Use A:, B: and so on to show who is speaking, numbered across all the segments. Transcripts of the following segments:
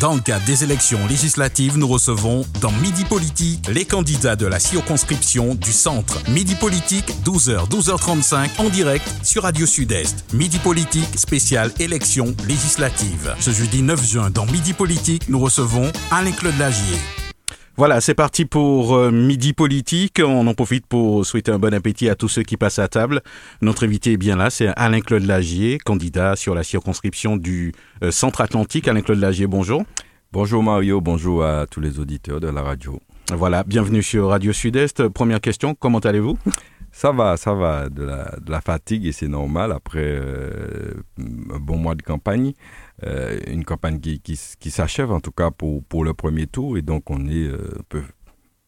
A: Dans le cadre des élections législatives, nous recevons dans Midi Politique les candidats de la circonscription du centre. Midi Politique, 12h, 12h35 en direct sur Radio Sud-Est. Midi Politique, spécial élections législatives. Ce jeudi 9 juin, dans Midi Politique, nous recevons Alain-Claude Lagier. Voilà, c'est parti pour euh, Midi Politique. On en profite pour souhaiter un bon appétit à tous ceux qui passent à table. Notre invité est bien là, c'est Alain-Claude Lagier, candidat sur la circonscription du euh, Centre Atlantique. Alain-Claude Lagier, bonjour.
B: Bonjour Mario, bonjour à tous les auditeurs de la radio.
A: Voilà, bienvenue sur Radio Sud-Est. Première question, comment allez-vous?
B: Ça va, ça va, de la, fatigue et c'est normal après euh, un bon mois de campagne. Euh, une campagne qui, qui, s'achève, en tout cas pour, pour, le premier tour. Et donc, on est euh, un, peu,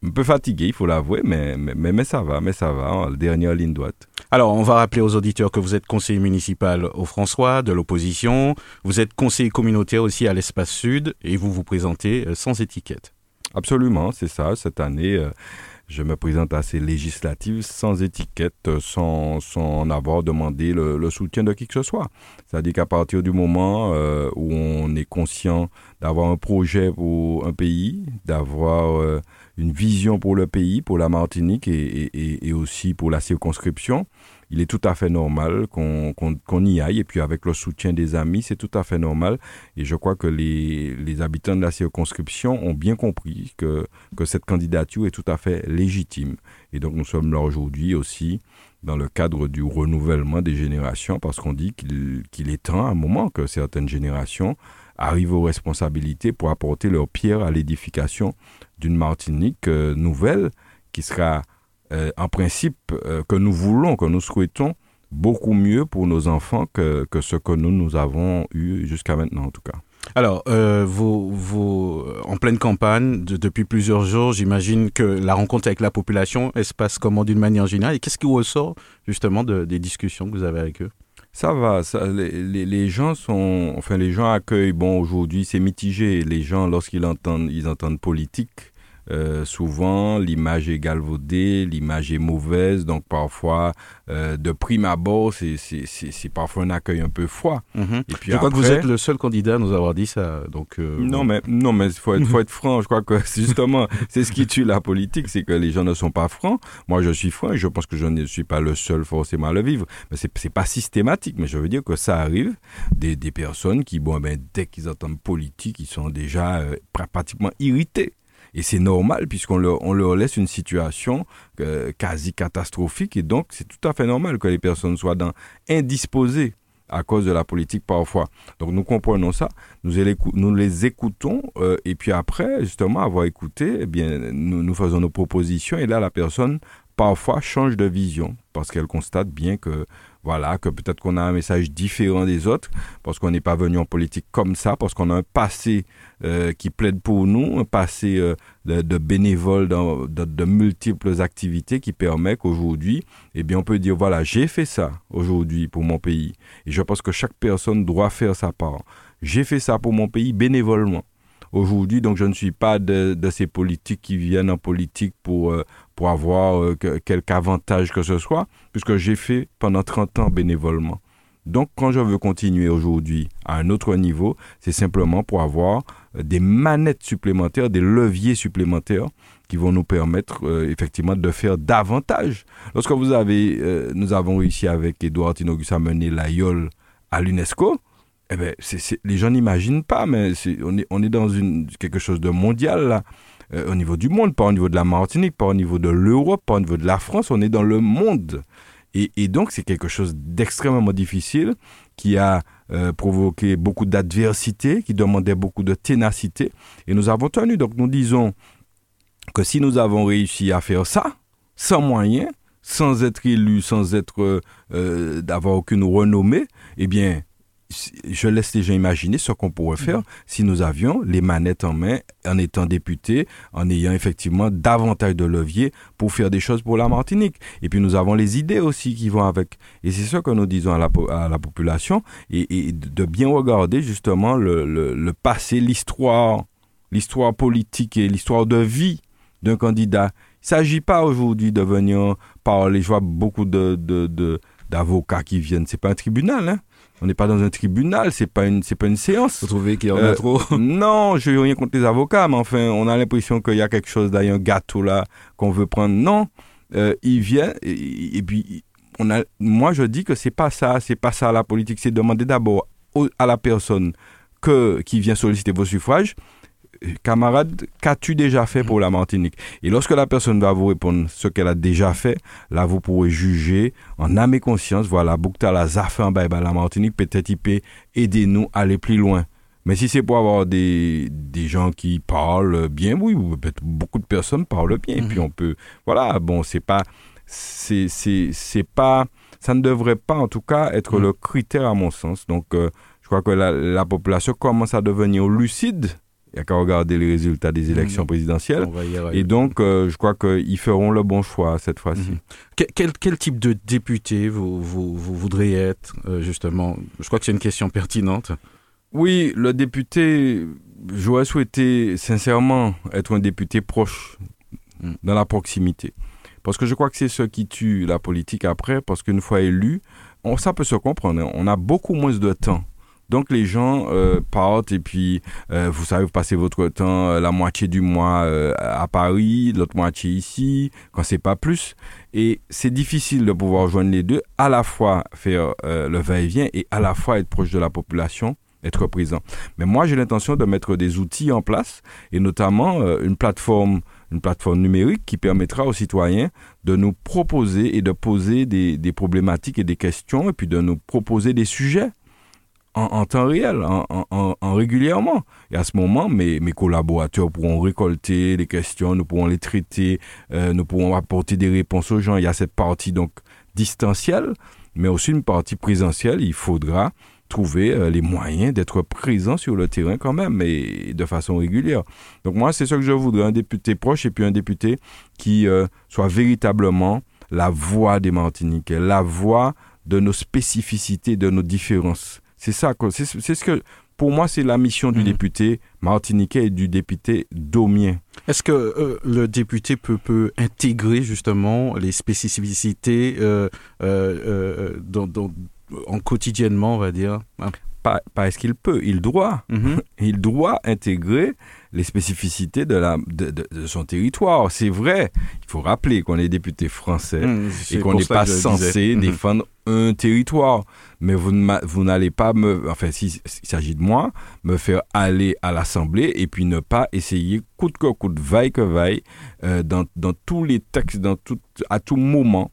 B: un peu fatigué, il faut l'avouer, mais, mais, mais, ça va, mais ça va, dernière ligne droite.
A: Alors, on va rappeler aux auditeurs que vous êtes conseiller municipal au François, de l'opposition. Vous êtes conseiller communautaire aussi à l'Espace Sud et vous vous présentez euh, sans étiquette.
B: Absolument, c'est ça. Cette année, je me présente à ces législatives sans étiquette, sans, sans avoir demandé le, soutien de qui que ce soit. C'est-à-dire qu'à partir du moment euh, où on est conscient d'avoir un projet pour un pays, d'avoir euh, une vision pour le pays, pour la Martinique et aussi pour la circonscription, il est tout à fait normal qu'on y aille. Et puis avec le soutien des amis, c'est tout à fait normal. Et je crois que les, les, habitants de la circonscription ont bien compris que, que cette candidature est tout à fait légitime. Et donc nous sommes là aujourd'hui aussi dans le cadre du renouvellement des générations, parce qu'on dit qu'il est temps à un moment que certaines générations arrivent aux responsabilités pour apporter leur pierre à l'édification d'une Martinique euh, nouvelle qui sera en principe, euh, que nous voulons, que nous souhaitons beaucoup mieux pour nos enfants que, que ce que nous, nous avons eu jusqu'à maintenant, en tout cas.
A: Alors, euh, vous, vous, en pleine campagne, depuis plusieurs jours, j'imagine que la rencontre avec la population, elle se passe comment d'une manière générale? Et qu'est-ce qui ressort justement des discussions que vous avez avec eux?
B: Ça va, ça, les, les, gens sont, enfin les gens accueillent. Bon, aujourd'hui c'est mitigé. Les gens, lorsqu'ils entendent, ils entendent politique, euh, souvent, l'image est galvaudée, l'image est mauvaise, donc parfois, euh, de prime abord, c'est parfois un accueil un peu froid.
A: Mhm. Et puis je crois que vous êtes le seul candidat à nous avoir dit ça. Donc,
B: euh, non, mais non, mais faut être, faut être franc. Je crois que justement, c'est ce qui tue la politique, c'est que les gens ne sont pas francs. Moi, je suis franc et je pense que je ne suis pas le seul forcément à le vivre. Mais c'est pas systématique, mais je veux dire que ça arrive des, des personnes qui, bon, ben, dès qu'ils entendent politique, ils sont déjà pratiquement irrités. Et c'est normal puisqu'on leur, on leur laisse une situation euh, quasi catastrophique. Et donc, c'est tout à fait normal que les personnes soient indisposées à cause de la politique parfois. Donc nous comprenons ça, nous, nous les écoutons euh, et puis après, justement, avoir écouté, eh bien, nous, nous faisons nos propositions et là, la personne parfois change de vision parce qu'elle constate bien que voilà, que peut-être qu'on a un message différent des autres, parce qu'on n'est pas venu en politique comme ça, parce qu'on a un passé euh, qui plaide pour nous, un passé euh, de, bénévole dans de, multiples activités qui permet qu'aujourd'hui, eh bien, on peut dire, voilà, j'ai fait ça aujourd'hui pour mon pays. Et je pense que chaque personne doit faire sa part. J'ai fait ça pour mon pays bénévolement aujourd'hui. Donc, je ne suis pas de, ces politiques qui viennent en politique pour, euh, pour avoir euh, quelque avantage que ce soit, puisque j'ai fait pendant 30 ans bénévolement. Donc, quand je veux continuer aujourd'hui à un autre niveau, c'est simplement pour avoir euh, des manettes supplémentaires, des leviers supplémentaires qui vont nous permettre effectivement de faire davantage. Lorsque vous avez, nous avons réussi avec Edouard Tinogus à mener l'AIOL à l'UNESCO, eh ben, les gens n'imaginent pas, mais on, est, on est dans une, quelque chose de mondial là. Euh, au niveau du monde, pas au niveau de la Martinique, pas au niveau de l'Europe, pas au niveau de la France, on est dans le monde. Et, donc c'est quelque chose d'extrêmement difficile qui a euh, provoqué beaucoup d'adversité, qui demandait beaucoup de ténacité. Et nous avons tenu. Donc nous disons que si nous avons réussi à faire ça, sans moyens, sans être élu, sans être euh, d'avoir aucune renommée, eh bien je laisse les gens imaginer ce qu'on pourrait faire mhm. si nous avions les manettes en main en étant députés, en ayant effectivement davantage de leviers pour faire des choses pour la Martinique. Et puis nous avons les idées aussi qui vont avec. Et c'est ce que nous disons à la, à la population et, de bien regarder justement le, le, passé, l'histoire, l'histoire politique et l'histoire de vie d'un candidat. Il ne s'agit pas aujourd'hui de venir parler. Je vois beaucoup de, de, d'avocats qui viennent. C'est pas un tribunal, hein On n'est pas dans un tribunal, c'est pas une, c'est pas une séance.
A: Vous trouvez qu'il y en a trop
B: Non, je n'ai rien contre les avocats, mais enfin, on a l'impression qu'il y a quelque chose derrière un gâteau là qu'on veut prendre. Non, il vient et, puis on a. Moi, je dis que c'est pas ça, c'est pas ça la politique. C'est demander d'abord à la personne que, qui vient solliciter vos suffrages camarade, qu'as-tu déjà fait pour la Martinique? Et lorsque la personne va vous répondre ce qu'elle a déjà fait, là, vous pourrez juger en âme et conscience, voilà, Boukta la Zafin la Martinique, peut-être il peut aider nous à aller plus loin. Mais si c'est pour avoir des, des gens qui parlent bien, oui, beaucoup de personnes parlent bien, et puis on peut, voilà, bon, c'est pas, c'est, c'est, pas, ça ne devrait pas en tout cas être mhm. le critère à mon sens. Donc, euh, je crois que la, la population commence à devenir lucide il n'y a qu'à regarder les résultats des élections mmh. présidentielles. Et donc, euh, je crois qu'ils feront le bon choix cette fois-ci.
A: Mmh. Quel, quel, type de député vous, vous, vous voudriez être, euh, justement? Je crois que c'est une question pertinente.
B: Oui, le député, j'aurais souhaité sincèrement être un député proche, mmh. dans la proximité. Parce que je crois que c'est ce qui tue la politique après, parce qu'une fois élu, on, ça peut se comprendre, on a beaucoup moins de temps donc les gens euh, partent et puis euh, vous savez, vous passez votre temps euh, la moitié du mois à Paris, l'autre moitié ici, quand c'est pas plus. Et c'est difficile de pouvoir joindre les deux, à la fois faire le va-et-vient et à la fois être proche de la population être présent. Mais moi, j'ai l'intention de mettre des outils en place et notamment une plateforme numérique qui permettra aux citoyens de nous proposer et de poser des problématiques et des questions et puis de nous proposer des sujets en, temps réel, en, régulièrement. Et à ce moment, mes, mes collaborateurs pourront récolter les questions, nous pourrons les traiter, euh, nous pourrons apporter des réponses aux gens. Il y a cette partie donc distancielle, mais aussi une partie présentielle. Il faudra trouver euh, les moyens d'être présent sur le terrain quand même, et de façon régulière. Donc moi, c'est ce que je voudrais, un député proche et puis un député qui euh, soit véritablement la voix des Martiniquais, la voix de nos spécificités, de nos différences. C'est ça, c'est ce que, pour moi, c'est la mission du mhm. député martiniquais et du député domien.
A: Est-ce que euh, le député peut, peut, intégrer justement les spécificités euh, euh, en quotidiennement, on va dire
B: hein? pas, pas est-ce qu'il peut, il doit. Mhm. Il doit intégrer les spécificités de, la, de, son territoire. C'est vrai, il faut rappeler qu'on est député français mmh, et qu'on n'est pas censé mmh. défendre un territoire. Mais vous, vous n'allez pas me, enfin, s'il s'agit de moi, me faire aller à l'Assemblée et puis ne pas essayer, coûte que coûte, vaille que vaille, euh, dans, dans, tous les textes, dans tout, à tout moment,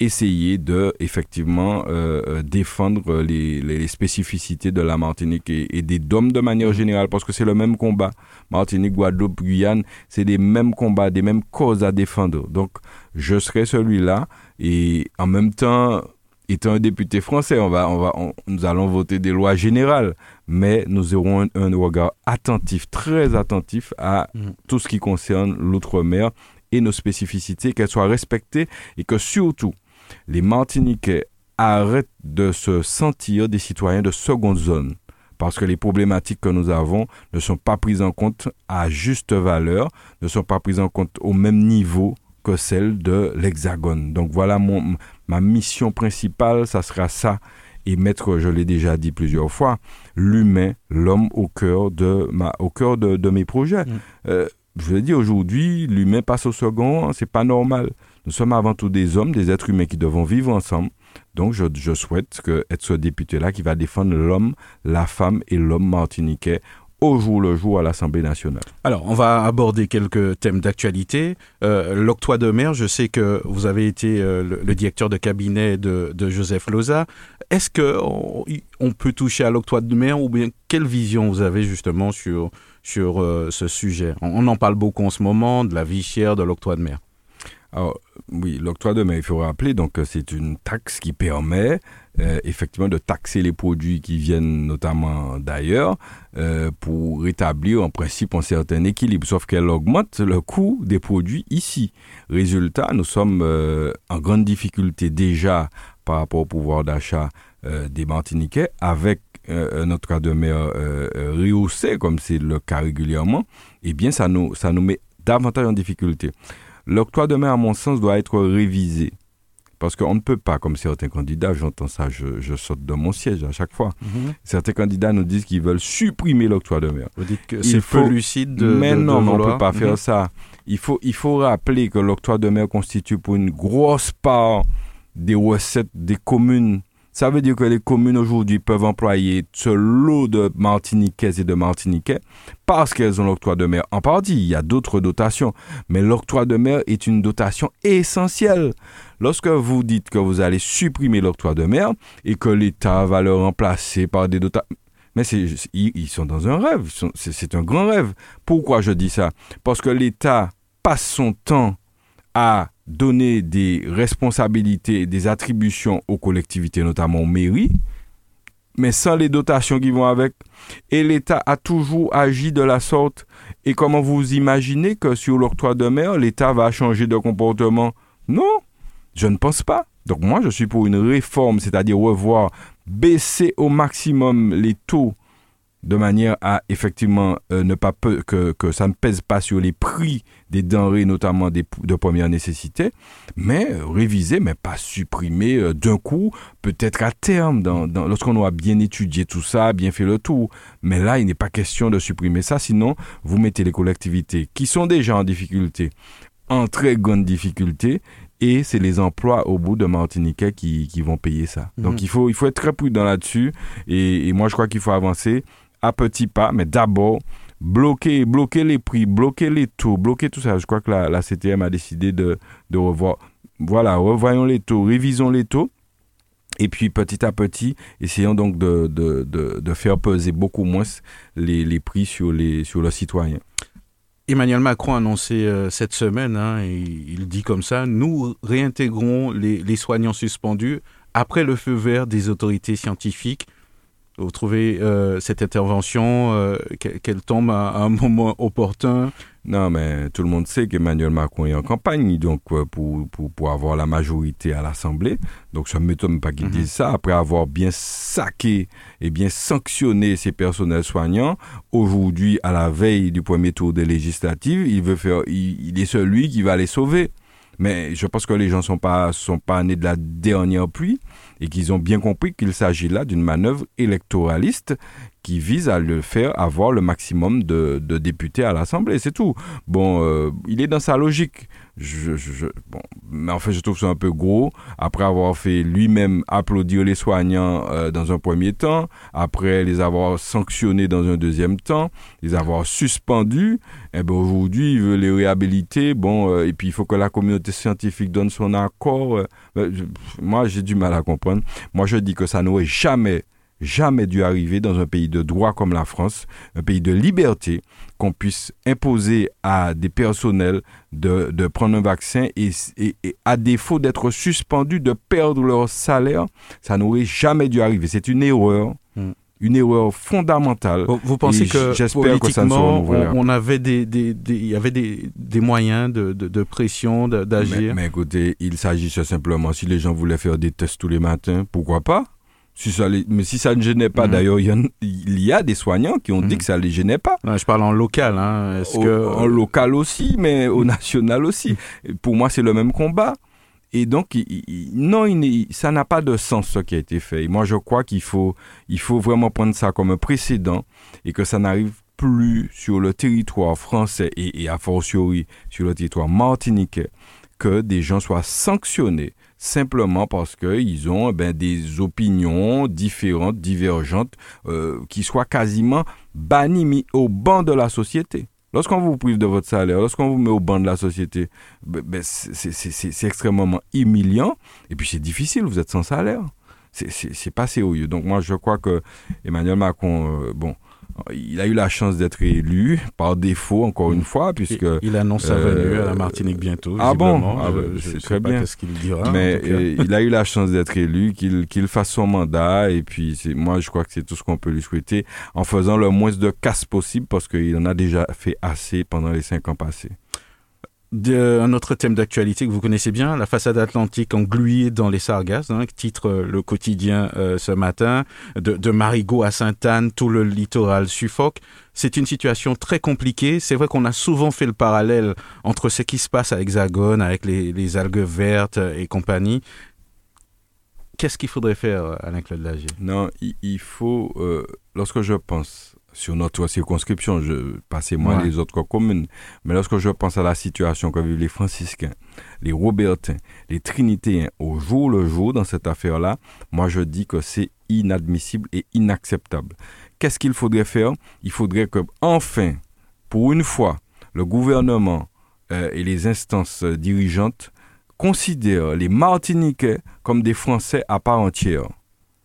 B: essayer de effectivement euh, euh, défendre les, les, spécificités de la Martinique et, des DOM de manière générale parce que c'est le même combat. Martinique, Guadeloupe, Guyane, c'est des mêmes combats, des mêmes causes à défendre. Donc je serai celui-là et en même temps étant un député français, on va, on va, nous allons voter des lois générales, mais nous aurons un, regard attentif, très attentif à mm. tout ce qui concerne l'outre-mer et nos spécificités, qu'elles soient respectées et que surtout les Martiniquais arrêtent de se sentir des citoyens de seconde zone parce que les problématiques que nous avons ne sont pas prises en compte à juste valeur, ne sont pas prises en compte au même niveau que celles de l'Hexagone. Donc voilà mon, ma mission principale, ça sera ça. Et mettre, je l'ai déjà dit plusieurs fois, l'humain, l'homme au cœur de, ma, au cœur de, mes projets. Mm. Euh, je l'ai dit aujourd'hui, l'humain passe au second, c'est pas normal. Nous sommes avant tout des hommes, des êtres humains qui devons vivre ensemble. Donc, je, souhaite que, être ce député-là qui va défendre l'homme, la femme et l'homme martiniquais au jour le jour à l'Assemblée nationale.
A: Alors, on va aborder quelques thèmes d'actualité. Euh, l'octroi de mer, je sais que vous avez été euh, le, directeur de cabinet de, de Joseph Loza. Est-ce qu'on on peut toucher à l'octroi de mer ou bien quelle vision vous avez justement sur, sur euh, ce sujet on, en parle beaucoup en ce moment, de la vie chère, de l'octroi de mer.
B: Alors, oui, l'octroi de mer, il faut rappeler, donc euh, c'est une taxe qui permet euh, effectivement de taxer les produits qui viennent notamment d'ailleurs pour rétablir en principe un certain équilibre, sauf qu'elle augmente le coût des produits ici. Résultat, nous sommes en grande difficulté déjà par rapport au pouvoir d'achat des Martiniquais avec notre cas de mer rehaussé, comme c'est le cas régulièrement, eh bien ça nous, ça nous met davantage en difficulté. L'octroi de mer, à mon sens, doit être révisé Parce qu'on ne peut pas, comme certains candidats, j'entends ça, je, je, saute de mon siège à chaque fois.
A: Mhm.
B: Certains candidats nous disent qu'ils veulent supprimer l'octroi de mer.
A: Vous dites que
B: Il
A: c'est
B: faut-
A: peu lucide de.
B: mais
A: de-
B: non,
A: de
B: on ne peut pas faire
A: Mhm.
B: ça. Il faut, il faut rappeler que l'octroi de mer constitue pour une grosse part des recettes des communes. Ça veut dire que les communes aujourd'hui peuvent employer ce lot de Martiniquais et de Martiniquais parce qu'elles ont l'octroi de mer. En partie, il y a d'autres dotations, mais l'octroi de mer est une dotation essentielle. Lorsque vous dites que vous allez supprimer l'octroi de mer et que l'État va le remplacer par des dotations, mais ils, sont dans un rêve, c'est un grand rêve. Pourquoi je dis ça? Parce que l'État passe son temps à donner des responsabilités, des attributions aux collectivités, notamment aux mairies, mais sans les dotations qui vont avec. Et l'État a toujours agi de la sorte. Et comment vous imaginez que sur l'octroi de mer, l'État va changer de comportement? Non, je ne pense pas. Donc moi, je suis pour une réforme, c'est-à-dire revoir, baisser au maximum les taux de manière à effectivement euh, ne pas que ça ne pèse pas sur les prix des denrées, notamment des, de première nécessité, mais réviser, mais pas supprimer euh, d'un coup, peut-être à terme, dans, dans- lorsqu'on aura bien étudié tout ça, bien fait le tour. Mais là, il n'est pas question de supprimer ça, sinon vous mettez les collectivités qui sont déjà en difficulté, en très grande difficulté, et c'est les emplois au bout de Martiniquais qui, qui vont payer ça.
A: Mhm.
B: Donc il faut, il faut être très prudent là-dessus, et, et moi je crois qu'il faut avancer à petits pas, mais d'abord bloquer, bloquer les prix, bloquer les taux, bloquer tout ça. Je crois que la, CTM a décidé de, revoir. Voilà, revoyons les taux, révisons les taux. Et puis petit à petit, essayons donc de, faire peser beaucoup moins les, prix sur, les, sur le citoyen.
A: Emmanuel Macron a annoncé euh, cette semaine, hein, il dit comme ça, nous réintégrons les soignants suspendus après le feu vert des autorités scientifiques. Vous trouvez euh, cette intervention, euh, qu'elle tombe à, à un moment opportun?
B: Non, mais tout le monde sait qu'Emmanuel Macron est en campagne donc euh, pour, pour, pour avoir la majorité à l'Assemblée. Donc ça ne m'étonne pas qu'il
A: Mhm.
B: dise ça. Après avoir bien saqué et bien sanctionné ses personnels soignants, aujourd'hui, à la veille du premier tour des législatives, il veut faire, il, il est celui qui va les sauver. Mais je pense que les gens sont pas sont pas nés de la dernière pluie et qu'ils ont bien compris qu'il s'agit là d'une manœuvre électoraliste qui vise à le faire avoir le maximum de, de députés à l'Assemblée, c'est tout. Bon, euh, il est dans sa logique. Je, je- je- bon, mais en fait, je trouve ça un peu gros. Après avoir fait lui-même applaudir les soignants euh, dans un premier temps, après les avoir sanctionnés dans un deuxième temps, les avoir suspendus, et ben aujourd'hui, il veut les réhabiliter. Bon, euh, et puis il faut que la communauté scientifique donne son accord. euh, ben, moi, j'ai du mal à comprendre. Moi, je dis que ça n'aurait jamais jamais dû arriver dans un pays de droit comme la France, un pays de liberté, qu'on puisse imposer à des personnels de, de prendre un vaccin et, et- et à défaut d'être suspendus, de perdre leur salaire, ça n'aurait jamais dû arriver. C'est une erreur,
A: Mm.
B: une erreur fondamentale.
A: Vous, pensez que
B: j'espère que ça ne se
A: politiquement, on, on avait des, des- des- il y avait des, des moyens de, de, de pression, de-
B: Mais,
A: d'agir?
B: mais écoutez, il s'agissait simplement, si les gens voulaient faire des tests tous les matins, pourquoi pas? Si ça les- Mais si ça ne gênait pas,
A: Mhm.
B: d'ailleurs, il y, en- il y a des soignants qui ont dit
A: Mhm.
B: que ça ne les gênait pas.
A: Ouais, Je parle en local. Hein. Est-ce
B: Au-
A: que
B: en local aussi, mais au national aussi. Et Pour moi, c'est le même combat. Et donc, il- il- non, il ça n'a pas de sens ce qui a été fait. Et moi, je crois qu'il faut, il faut vraiment prendre ça comme un précédent et que ça n'arrive plus sur le territoire français et, et a fortiori sur le territoire martiniquais que des gens soient sanctionnés simplement parce qu'ils ont eh ben, des opinions différentes, divergentes, euh, qui soient quasiment bannis, mis au banc de la société. Lorsqu'on vous prive de votre salaire, lorsqu'on vous met au banc de la société, ben, ben, c'est extrêmement humiliant. Et puis c'est difficile, vous êtes sans salaire. C'est pas sérieux. Donc moi, je crois que Emmanuel Macron, euh, bon, il a eu la chance d'être élu par défaut, encore une fois, puisque...
A: il, il annonce sa
B: euh,
A: venue à la Martinique bientôt.
B: ah bon? Ah bah, c'est très bien.
A: Qu'est-ce qu'il dira
B: Mais euh, il a eu la chance d'être élu, qu'il fasse son mandat, et puis c'est- moi je crois que c'est tout ce qu'on peut lui souhaiter, en faisant le moins de casse possible, parce qu'il en a déjà fait assez pendant les cinq ans passés.
A: De- un autre thème d'actualité que vous connaissez bien, la façade atlantique engluée dans les sargasses, hein, titre euh, le quotidien euh, ce matin, de, Marigot à Sainte-Anne, tout le littoral suffoque. C'est une situation très compliquée. C'est vrai qu'on a souvent fait le parallèle entre ce qui se passe à Hexagone avec les, algues vertes et compagnie. qu'est-ce qu'il faudrait faire, Alain-Claude Lager
B: Non, il, faut, lorsque je pense sur notre circonscription, je passais moi les autres communes, mais lorsque je pense à la situation que vivent les franciscains, les robertins, les trinitéens au jour le jour dans cette affaire-là, moi je dis que c'est inadmissible et inacceptable. Qu'est-ce qu'il faudrait faire? Il faudrait que, enfin, pour une fois, le gouvernement euh, et les instances dirigeantes considèrent les Martiniquais comme des Français à part entière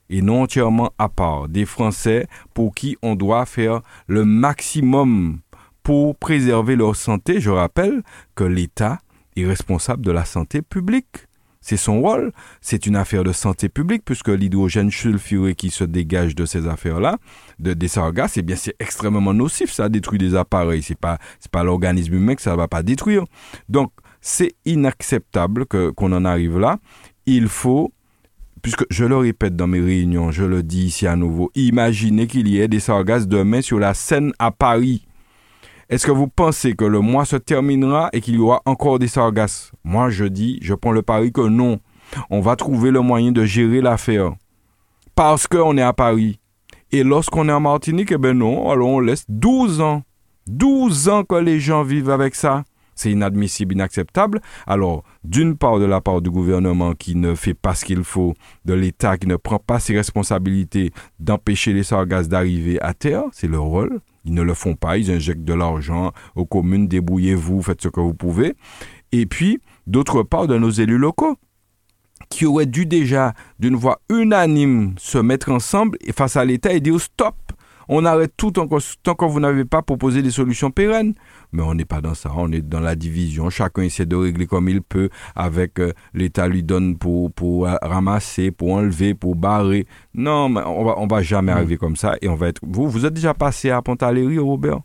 B: et non entièrement à part. Des Français pour qui on doit faire le maximum pour préserver leur santé. Je rappelle que l'État est responsable de la santé publique. C'est son rôle. C'est une affaire de santé publique puisque l'hydrogène sulfuré qui se dégage de ces affaires-là, de, des sargasses, eh bien, c'est extrêmement nocif. Ça détruit des appareils. C'est pas, c'est pas l'organisme humain que ça va pas détruire. Donc, c'est inacceptable qu'on en arrive là. Il faut puisque je le répète dans mes réunions, je le dis ici à nouveau, imaginez qu'il y ait des sargasses demain sur la scène à Paris. Est-ce que vous pensez que le mois se terminera et qu'il y aura encore des sargasses Moi, je dis, je prends le pari que non. On va trouver le moyen de gérer l'affaire. Parce qu'on est à Paris. Et lorsqu'on est en Martinique, eh ben non, alors on laisse 12 ans. 12 ans que les gens vivent avec ça. C'est inadmissible, inacceptable. Alors, d'une part, de la part du gouvernement qui ne fait pas ce qu'il faut, de l'État qui ne prend pas ses responsabilités d'empêcher les sargasses d'arriver à terre, c'est leur rôle. Ils ne le font pas, ils injectent de l'argent aux communes, débrouillez-vous, faites ce que vous pouvez. Et puis, d'autre part, de nos élus locaux qui auraient dû déjà, d'une voix unanime, se mettre ensemble face à l'État et dire stop, on arrête tout tant que, vous n'avez pas proposé des solutions pérennes. Mais on n'est pas dans ça, on est dans la division. Chacun essaie de régler comme il peut avec euh, l'État lui donne pour, pour euh, ramasser, pour enlever, pour barrer. Non, mais on va, on va jamais mm. arriver comme ça et on va être. Vous, vous êtes déjà passé à Pontaléry, Robert?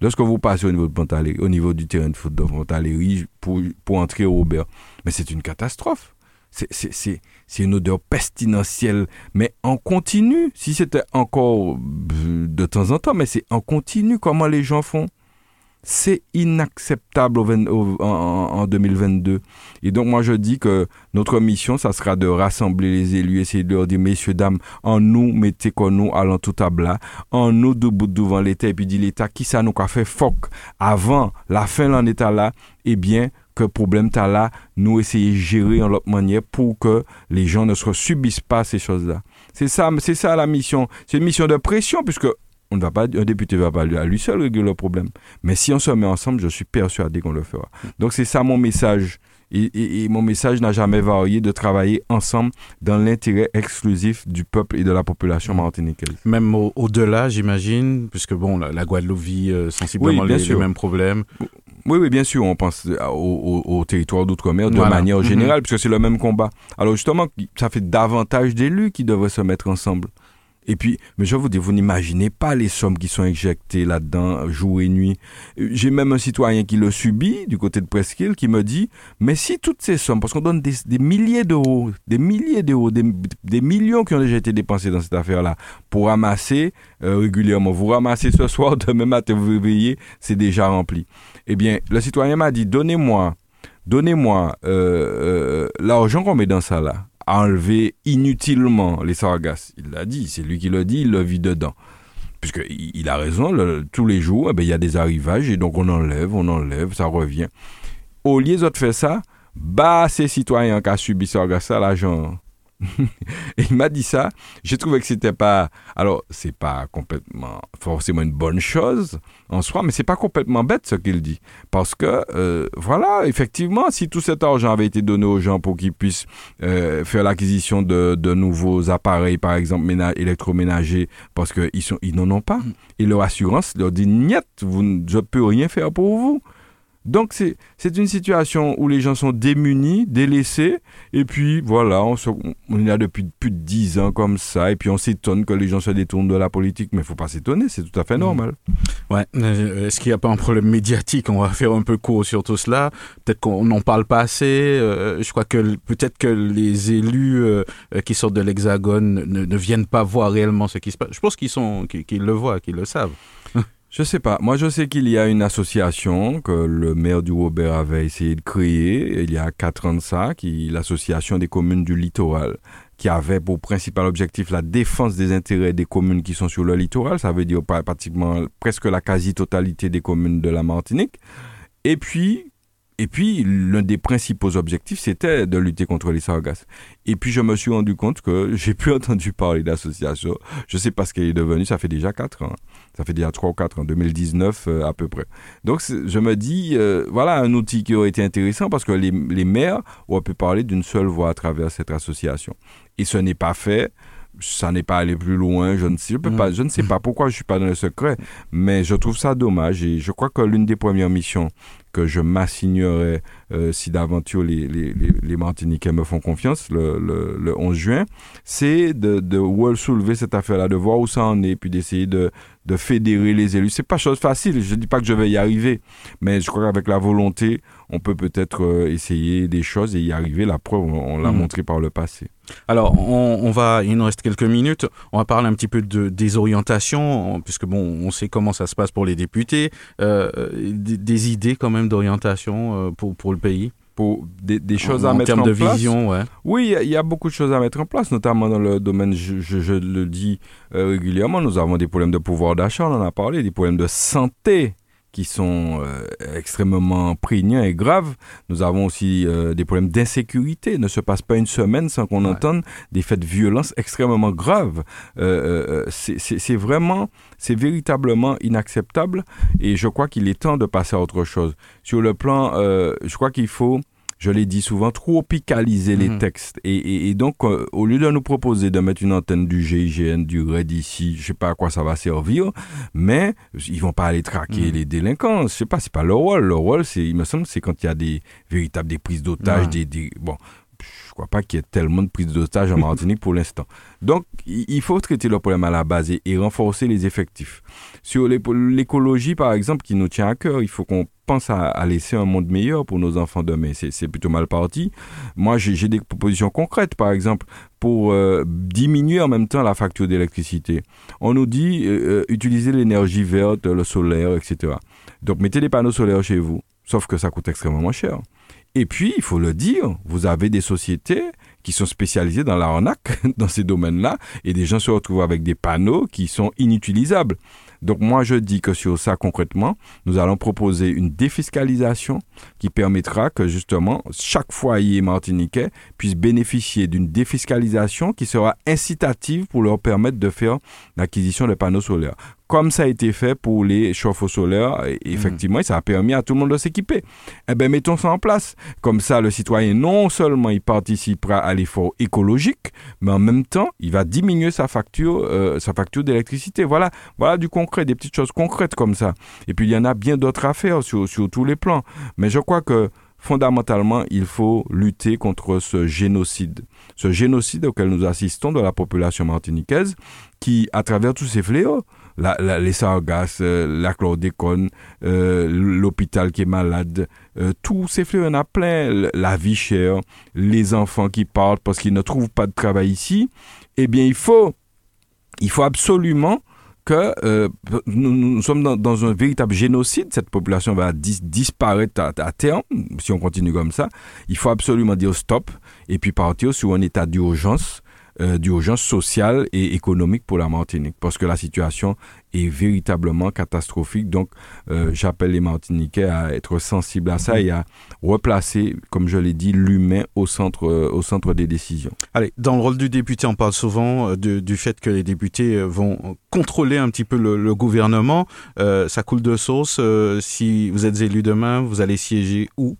B: Lorsque vous passez au niveau de Pontaléry, au niveau du terrain de foot de Pontaléry pour, pour entrer au Robert, mais c'est une catastrophe. C'est une odeur pestilentielle, mais en continu. Si c'était encore euh, de temps en temps, mais c'est en continu comment les gens font. C'est inacceptable en, 2022. Et donc moi je dis que notre mission, ça sera de rassembler les élus, essayer de leur dire, messieurs, dames, en nous, mettez quoi nous, allant tout à blas, en nous debout devant l'État, et puis dit l'État, qui ça nous a fait foc avant la fin de l'État là, eh bien, que problème t'as là, nous essayer de gérer en l'autre manière pour que les gens ne se subissent pas ces choses-là. C'est ça, c'est ça la mission. C'est une mission de pression puisque on ne va pas, un député ne va pas à lui seul régler le problème. Mais si on se met ensemble, je suis persuadé qu'on le fera. Donc c'est ça mon message. Et, mon message n'a jamais varié de travailler ensemble dans l'intérêt exclusif du peuple et de la population martiniquaise.
A: Même au-delà, j'imagine, puisque bon, la, Guadeloupe vit euh, sensiblement les, les, mêmes problèmes.
B: Oui, oui, bien sûr, on pense au, territoire d'outre-mer de manière mhm. générale, puisque c'est le même combat. Alors justement, ça fait davantage d'élus qui devraient se mettre ensemble. Et puis, mais je vous dis, vous n'imaginez pas les sommes qui sont injectées là-dedans, jour et nuit. J'ai même un citoyen qui le subit, du côté de Presqu'île, qui me dit, mais si toutes ces sommes, parce qu'on donne des, milliers d'euros, des milliers d'euros, des, millions qui ont déjà été dépensés dans cette affaire-là, pour ramasser euh, régulièrement. Vous ramassez ce soir, demain matin, vous réveillez, c'est déjà rempli. Eh bien, le citoyen m'a dit, donnez-moi, donnez-moi euh, euh, l'argent qu'on met dans ça là enlever inutilement les sargasses. Il l'a dit, c'est lui qui l'a dit, il le vit dedans. Puisqu'il il a raison, tous les jours, eh ben, il y a des arrivages et donc on enlève, on enlève, ça revient. Au lieu de faire ça, bah, ces citoyens qui ont subi sargasses, l'argent et il m'a dit ça. J'ai trouvé que c'était pas. Alors, c'est pas complètement forcément une bonne chose en soi, mais c'est pas complètement bête ce qu'il dit. Parce que, euh, voilà, effectivement, si tout cet argent avait été donné aux gens pour qu'ils puissent euh, faire l'acquisition de, de, nouveaux appareils, par exemple électroménagers, parce qu'ils ils n'en ont pas, mm. et leur assurance leur dit Niet, vous, je ne peux rien faire pour vous. Donc c'est une situation où les gens sont démunis, délaissés, et puis voilà, on, on est là depuis plus de dix ans comme ça, et puis on s'étonne que les gens se détournent de la politique, mais il ne faut pas s'étonner, c'est tout à fait mmh. normal.
A: Ouais, euh, est-ce qu'il n'y a pas un problème médiatique? On va faire un peu court sur tout cela. Peut-être qu'on n'en parle pas assez. Euh, je crois que peut-être que les élus euh, qui sortent de l'Hexagone ne, viennent pas voir réellement ce qui se passe. Je pense qu'ils sont, qu'ils le voient, qu'ils le savent.
B: Je sais pas. Moi, je sais qu'il y a une association que le maire du Robert avait essayé de créer il y a quatre ans de ça, qui l'association des communes du littoral, qui avait pour principal objectif la défense des intérêts des communes qui sont sur le littoral, ça veut dire pratiquement presque la quasi-totalité des communes de la Martinique. Et puis, et puis, l'un des principaux objectifs, c'était de lutter contre les sargasses. Et puis, je me suis rendu compte que j'ai plus entendu parler d'association. Je sais pas ce qu'elle est devenue, ça fait déjà 4 ans. Ça fait déjà 3 ou 4 ans, 2019 euh, à peu près. Donc, je me dis, euh, voilà un outil qui aurait été intéressant parce que les, les maires auraient pu parler d'une seule voix à travers cette association. Et ce n'est pas fait ça n'est pas allé plus loin. Je ne sais, je peux pas, je ne sais pas pourquoi je suis pas dans le secret, mais je trouve ça dommage et je crois que l'une des premières missions que je m'assignerai euh, si d'aventure les, les, les, Martiniquais me font confiance le, le, le 11 juin, c'est de, de soulever cette affaire-là, de voir où ça en est, puis d'essayer de, de fédérer les élus. C'est pas chose facile, je ne dis pas que je vais y arriver, mais je crois qu'avec la volonté, on peut peut-être euh, essayer des choses et y arriver. La preuve, on, l'a mm. montré par le passé.
A: Alors, on, va, il nous reste quelques minutes. On va parler un petit peu de des orientations, puisque bon, on sait comment ça se passe pour les députés. Euh, des, idées quand même d'orientation euh, pour, pour le pays
B: pour des, des choses à mettre en
A: de
B: place.
A: vision, ouais.
B: Oui, il y, a beaucoup de choses à mettre en place, notamment dans le domaine, je, je, le dis régulièrement, nous avons des problèmes de pouvoir d'achat, on en a parlé, des problèmes de santé qui sont euh, extrêmement prégnants et graves. Nous avons aussi euh, des problèmes d'insécurité. Il ne se passe pas une semaine sans qu'on entende des faits de violence extrêmement graves. Euh, c'est vraiment, c'est véritablement inacceptable et je crois qu'il est temps de passer à autre chose. Sur le plan, je crois qu'il faut je l'ai dit souvent, trop picaliser les mhm. textes. Et, donc, euh, au lieu de nous proposer de mettre une antenne du GIGN, du RED ici, je sais pas à quoi ça va servir, mais ils vont pas aller traquer mhm. les délinquants. Je sais pas, c'est pas leur rôle. Leur rôle, c'est, il me semble, c'est quand il y a des véritables des prises d'otages, des, des, bon, je crois pas qu'il y ait tellement de prises d'otages en Martinique pour l'instant. Donc, il faut traiter le problème à la base et, renforcer les effectifs. Sur l'écologie, par exemple, qui nous tient à cœur, il faut qu'on pense à, laisser un monde meilleur pour nos enfants demain. C'est plutôt mal parti. Moi, j'ai des propositions concrètes, par exemple, pour euh, diminuer en même temps la facture d'électricité. On nous dit euh, euh, utiliser l'énergie verte, le solaire, etc. Donc, mettez des panneaux solaires chez vous, sauf que ça coûte extrêmement cher. Et puis, il faut le dire, vous avez des sociétés qui sont spécialisées dans l'arnaque dans ces domaines-là, et des gens se retrouvent avec des panneaux qui sont inutilisables. Donc moi, je dis que sur ça, concrètement, nous allons proposer une défiscalisation qui permettra que justement chaque foyer martiniquais puisse bénéficier d'une défiscalisation qui sera incitative pour leur permettre de faire l'acquisition de panneaux solaires comme ça a été fait pour les chauffe-eau solaires, effectivement, ça a permis à tout le monde de s'équiper. Eh bien, mettons ça en place. Comme ça, le citoyen, non seulement il participera à l'effort écologique, mais en même temps, il va diminuer sa facture, euh, sa facture d'électricité. Voilà, voilà du concret, des petites choses concrètes comme ça. Et puis, il y en a bien d'autres à faire sur, sur tous les plans. Mais je crois que fondamentalement, il faut lutter contre ce génocide. Ce génocide auquel nous assistons de la population martiniquaise, qui, à travers tous ces fléaux, la, les sargasses, euh, la chlordécone, euh, l'hôpital qui est malade, euh, tous ces fleurs, en a plein, la vie chère, les enfants qui partent parce qu'ils ne trouvent pas de travail ici, eh bien il faut, il faut absolument que nous, sommes dans, un véritable génocide, cette population va disparaître à, à, terme, si on continue comme ça. Il faut absolument dire stop et puis partir sur un état d'urgence euh, d'urgence sociale et économique pour la Martinique, parce que la situation est véritablement catastrophique. Donc, euh, j'appelle les Martiniquais à être sensibles à ça et à replacer, comme je l'ai dit, l'humain au centre, euh, au centre des décisions.
A: Allez, dans le rôle du député, on parle souvent du fait que les députés vont contrôler un petit peu le, le gouvernement. ça coule de source. si vous êtes élu demain, vous allez siéger où?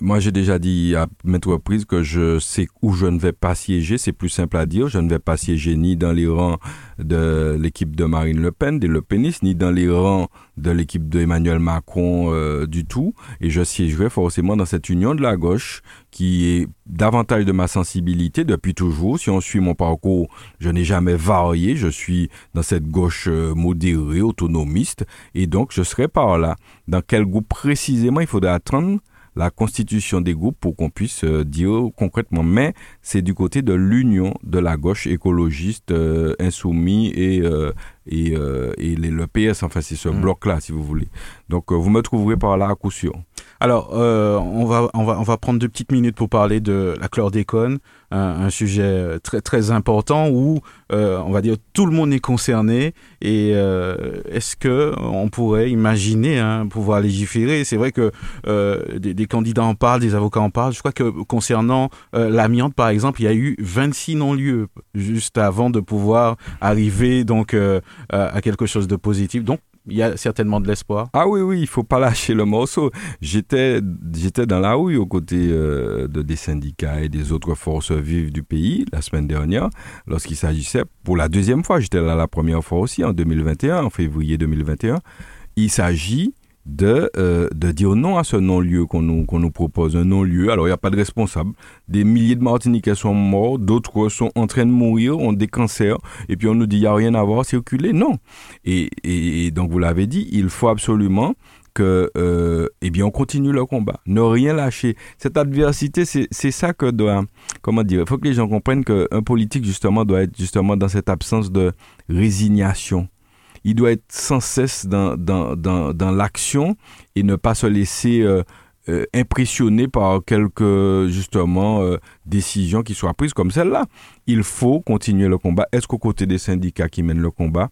B: Moi, j'ai déjà dit à maintes reprises que je sais où je ne vais pas siéger. C'est plus simple à dire. Je ne vais pas siéger ni dans les rangs de l'équipe de Marine Le Pen, des Le Penistes, ni dans les rangs de l'équipe d'Emmanuel Macron euh, du tout. Et je siégerai forcément dans cette union de la gauche qui est davantage de ma sensibilité depuis toujours. Si on suit mon parcours, je n'ai jamais varié. Je suis dans cette gauche euh, modérée, autonomiste. Et donc, je serai par là. Dans quel groupe précisément il faudra attendre la constitution des groupes pour qu'on puisse euh, dire concrètement. Mais c'est du côté de l'union de la gauche écologiste euh, insoumis et, euh, et, et le PS, enfin c'est ce mm. bloc-là si vous voulez. Donc vous me trouverez par là à coup sûr.
A: Alors, euh, on, va, on, va, on va prendre deux petites minutes pour parler de la chlordécone, un, sujet euh, très, très important où, euh, on va dire, tout le monde est concerné. Et euh, est-ce que on pourrait imaginer hein, pouvoir légiférer? C'est vrai que euh, des, des, candidats en parlent, des avocats en parlent. Je crois que concernant l'amiante, par exemple, il y a eu 26 non-lieux juste avant de pouvoir arriver donc à quelque chose de positif. Donc, il y a certainement de l'espoir.
B: Ah oui, oui, il faut pas lâcher le morceau. J'étais, j'étais dans la rue aux côtés euh, de des syndicats et des autres forces vives du pays la semaine dernière, lorsqu'il s'agissait, pour la deuxième fois, j'étais là la première fois aussi, en 2021, en février 2021, il s'agit de, euh, de dire non à ce non-lieu qu'on nous, qu'on nous propose, un non-lieu. Alors, il n'y a pas de responsable. Des milliers de Martiniquais sont morts, d'autres sont en train de mourir, ont des cancers, et puis on nous dit, il n'y a rien à voir, circuler. Non. Et, et, et donc, vous l'avez dit, il faut absolument que, euh, eh bien, on continue le combat. Ne rien lâcher. Cette adversité, c'est ça que doit, comment dire, il faut que les gens comprennent qu'un politique, justement, doit être justement dans cette absence de résignation il doit être sans cesse dans, dans, dans, l'action et ne pas se laisser euh, euh, impressionner par quelques justement euh, décisions qui soient prises comme celle-là. Il faut continuer le combat, être aux côtés des syndicats qui mènent le combat,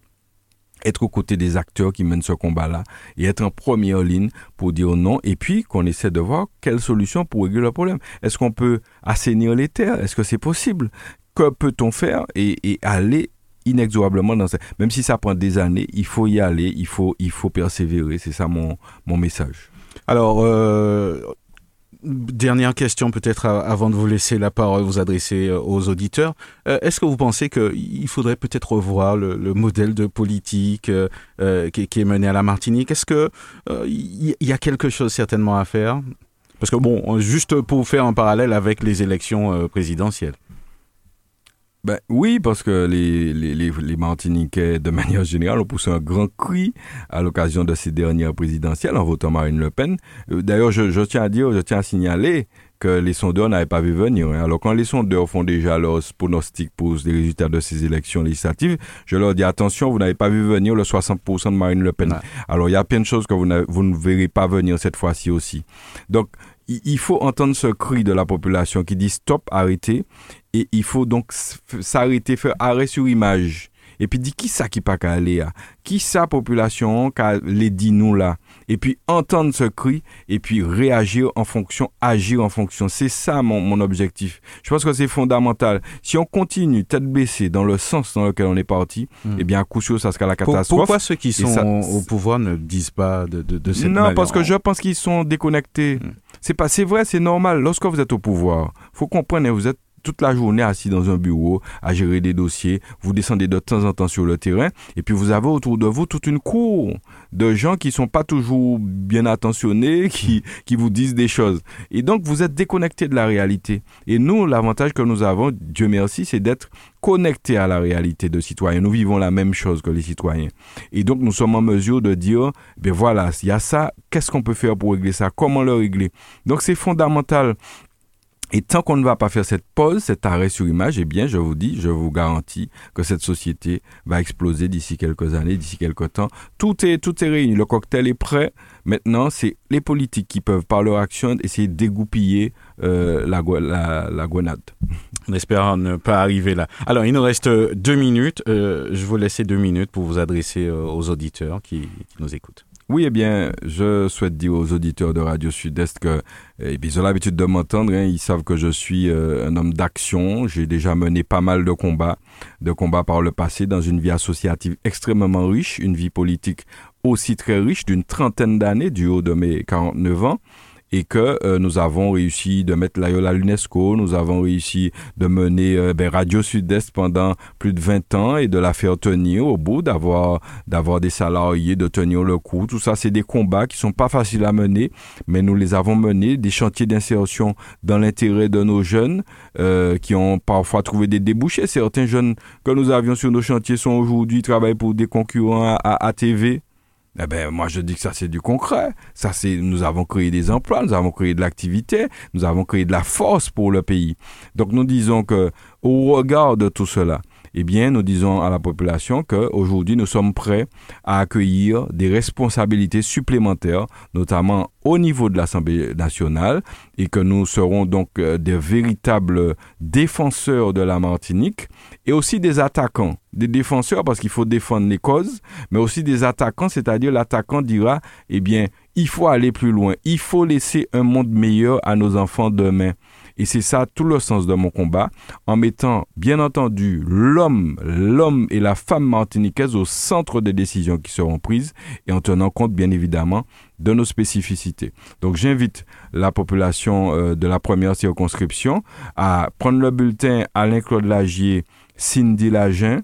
B: être aux côtés des acteurs qui mènent ce combat-là et être en première ligne pour dire non et puis qu'on essaie de voir quelle solution pour régler le problème? Est-ce qu'on peut assainir les terres? Est-ce que c'est possible? Que peut-on faire et aller inexorablement dans ça. Même si ça prend des années, il faut y aller, il faut, il faut persévérer. C'est ça mon, mon message.
A: Alors, euh, dernière question peut-être avant de vous laisser la parole, vous adresser euh, aux auditeurs. Euh, Est-ce que vous pensez qu'il faudrait peut-être revoir le, le, modèle de politique qui, qui, est mené à la Martinique? Est-ce qu'il il y a quelque chose certainement à faire? Parce que bon, juste pour faire un parallèle avec les élections présidentielles.
B: Ben, oui, parce que les, les, les, les, Martiniquais, de manière générale, ont poussé un grand cri à l'occasion de ces dernières présidentielles en votant Marine Le Pen. D'ailleurs, je, je, tiens à dire, je tiens à signaler que les sondeurs n'avaient pas vu venir. Alors, quand les sondeurs font déjà leurs pronostics pour les résultats de ces élections législatives, je leur dis attention, vous n'avez pas vu venir le 60% de Marine Le Pen. Ouais. Alors, il y a plein de choses que vous, vous ne verrez pas venir cette fois-ci aussi. Donc, il faut entendre ce cri de la population qui dit stop, arrêtez. Et il faut donc s'arrêter, faire arrêt sur image. Et puis dit qui ça qui pas qu'à aller à Qui ça population qui les dit nous là? Et puis entendre ce cri et puis réagir en fonction, agir en fonction. C'est ça mon, mon objectif. Je pense que c'est fondamental. Si on continue tête baissée dans le sens dans lequel on est parti, hmm. eh bien à coup sûr ça sera la catastrophe.
A: Pourquoi ceux qui sont ça, au pouvoir ne disent pas de, de, de cette
B: Non, parce que je pense qu'ils sont déconnectés. Hmm. C'est pas, c'est vrai, c'est normal. Lorsque vous êtes au pouvoir, faut comprendre, vous êtes toute la journée assis dans un bureau à gérer des dossiers. Vous descendez de temps en temps sur le terrain et puis vous avez autour de vous toute une cour de gens qui sont pas toujours bien attentionnés, qui, qui vous disent des choses. Et donc vous êtes déconnecté de la réalité. Et nous, l'avantage que nous avons, Dieu merci, c'est d'être connectés à la réalité de citoyens. Nous vivons la même chose que les citoyens. Et donc nous sommes en mesure de dire, ben voilà, il y a ça, qu'est-ce qu'on peut faire pour régler ça? Comment le régler? Donc c'est fondamental et tant qu'on ne va pas faire cette pause, cet arrêt sur image, eh bien, je vous dis, je vous garantis que cette société va exploser d'ici quelques années, d'ici quelques temps. Tout est, tout est réuni. Le cocktail est prêt. Maintenant, c'est les politiques qui peuvent, par leur action, essayer de dégoupiller euh, la, la, la grenade.
A: On espère ne pas arriver là. Alors, il nous reste deux minutes. Euh, je vous laisse deux minutes pour vous adresser euh, aux auditeurs qui nous écoutent.
B: Oui, eh bien, je souhaite dire aux auditeurs de Radio Sud-Est que eh bien, ils ont l'habitude de m'entendre. Hein, ils savent que je suis euh, un homme d'action. J'ai déjà mené pas mal de combats, de combats par le passé dans une vie associative extrêmement riche, une vie politique aussi très riche d'une trentaine d'années du haut de mes 49 ans et que euh, nous avons réussi de mettre l'aïeul à l'UNESCO, nous avons réussi de mener euh, ben, Radio Sud-Est pendant plus de 20 ans et de la faire tenir au bout, d'avoir d'avoir des salariés, de tenir le coup. Tout ça, c'est des combats qui sont pas faciles à mener, mais nous les avons menés, des chantiers d'insertion dans l'intérêt de nos jeunes euh, qui ont parfois trouvé des débouchés. Certains jeunes que nous avions sur nos chantiers sont aujourd'hui travaillent pour des concurrents à, à, à TV eh ben, moi, je dis que ça, c'est du concret. Ça, c'est, nous avons créé des emplois, nous avons créé de l'activité, nous avons créé de la force pour le pays. Donc, nous disons que, au regard de tout cela, eh bien, nous disons à la population qu'aujourd'hui, nous sommes prêts à accueillir des responsabilités supplémentaires, notamment au niveau de l'Assemblée nationale, et que nous serons donc euh, des véritables défenseurs de la Martinique et aussi des attaquants. Des défenseurs parce qu'il faut défendre les causes, mais aussi des attaquants, c'est-à-dire l'attaquant dira, eh bien, il faut aller plus loin, il faut laisser un monde meilleur à nos enfants demain. Et c'est ça tout le sens de mon combat, en mettant bien entendu l'homme, l'homme et la femme martiniquaise au centre des décisions qui seront prises et en tenant compte bien évidemment de nos spécificités. Donc j'invite la population euh, de la première circonscription à prendre le bulletin Alain-Claude Lagier, Cindy Lagen,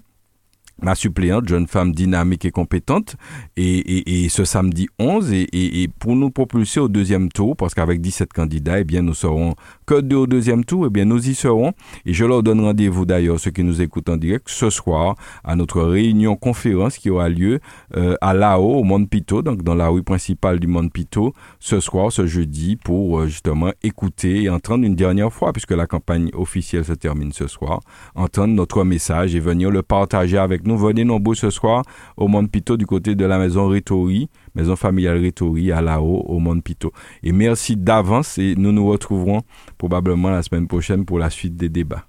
B: ma suppléante, jeune femme dynamique et compétente, et, ce samedi 11, et, pour nous propulser au deuxième tour, parce qu'avec 17 candidats, eh bien, nous serons deux au deuxième tour, eh bien, nous y serons, et je leur donne rendez-vous d'ailleurs, ceux qui nous écoutent en direct, ce soir, à notre réunion conférence qui aura lieu euh, à Lao, au Monde Pito, donc dans la rue principale du Monde Pito, ce soir, ce jeudi, pour euh, justement écouter et entendre une dernière fois, puisque la campagne officielle se termine ce soir, entendre notre message et venir le partager avec nous. Venez nombreux ce soir au Monde Pito du côté de la maison Rétori, maison familiale Rétori à la haut au Monde Pito. Et merci d'avance et nous nous retrouverons probablement la semaine prochaine pour la suite des débats.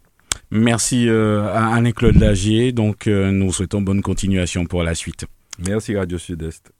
A: Merci euh, à Anne-Claude Lagier. Donc, euh, nous souhaitons bonne continuation pour la suite.
B: Merci Radio Sud-Est.